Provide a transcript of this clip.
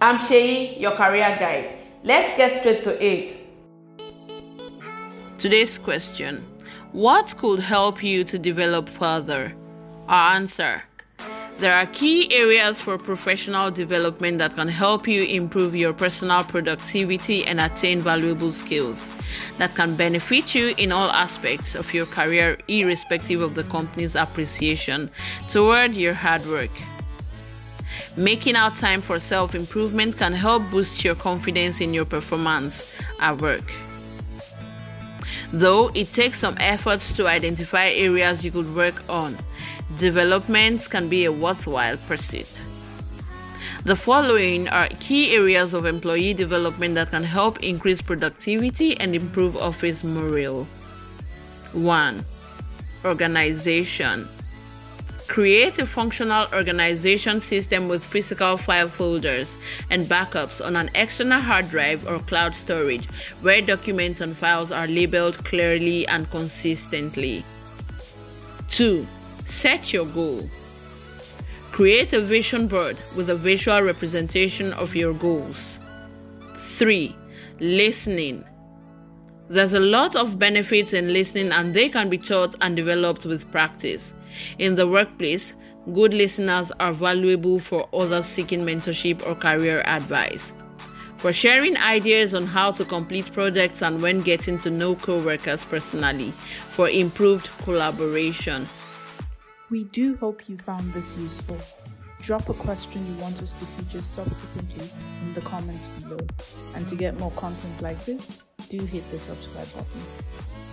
I'm Sheyi, your career guide. Let's get straight to it. Today's question What could help you to develop further? Our answer there are key areas for professional development that can help you improve your personal productivity and attain valuable skills that can benefit you in all aspects of your career, irrespective of the company's appreciation toward your hard work. Making out time for self improvement can help boost your confidence in your performance at work. Though it takes some efforts to identify areas you could work on, development can be a worthwhile pursuit. The following are key areas of employee development that can help increase productivity and improve office morale. 1. Organization. Create a functional organization system with physical file folders and backups on an external hard drive or cloud storage where documents and files are labeled clearly and consistently. 2. Set your goal. Create a vision board with a visual representation of your goals. 3. Listening. There's a lot of benefits in listening, and they can be taught and developed with practice. In the workplace, good listeners are valuable for others seeking mentorship or career advice. For sharing ideas on how to complete projects and when getting to know co workers personally, for improved collaboration. We do hope you found this useful. Drop a question you want us to feature subsequently in the comments below. And to get more content like this, do hit the subscribe button.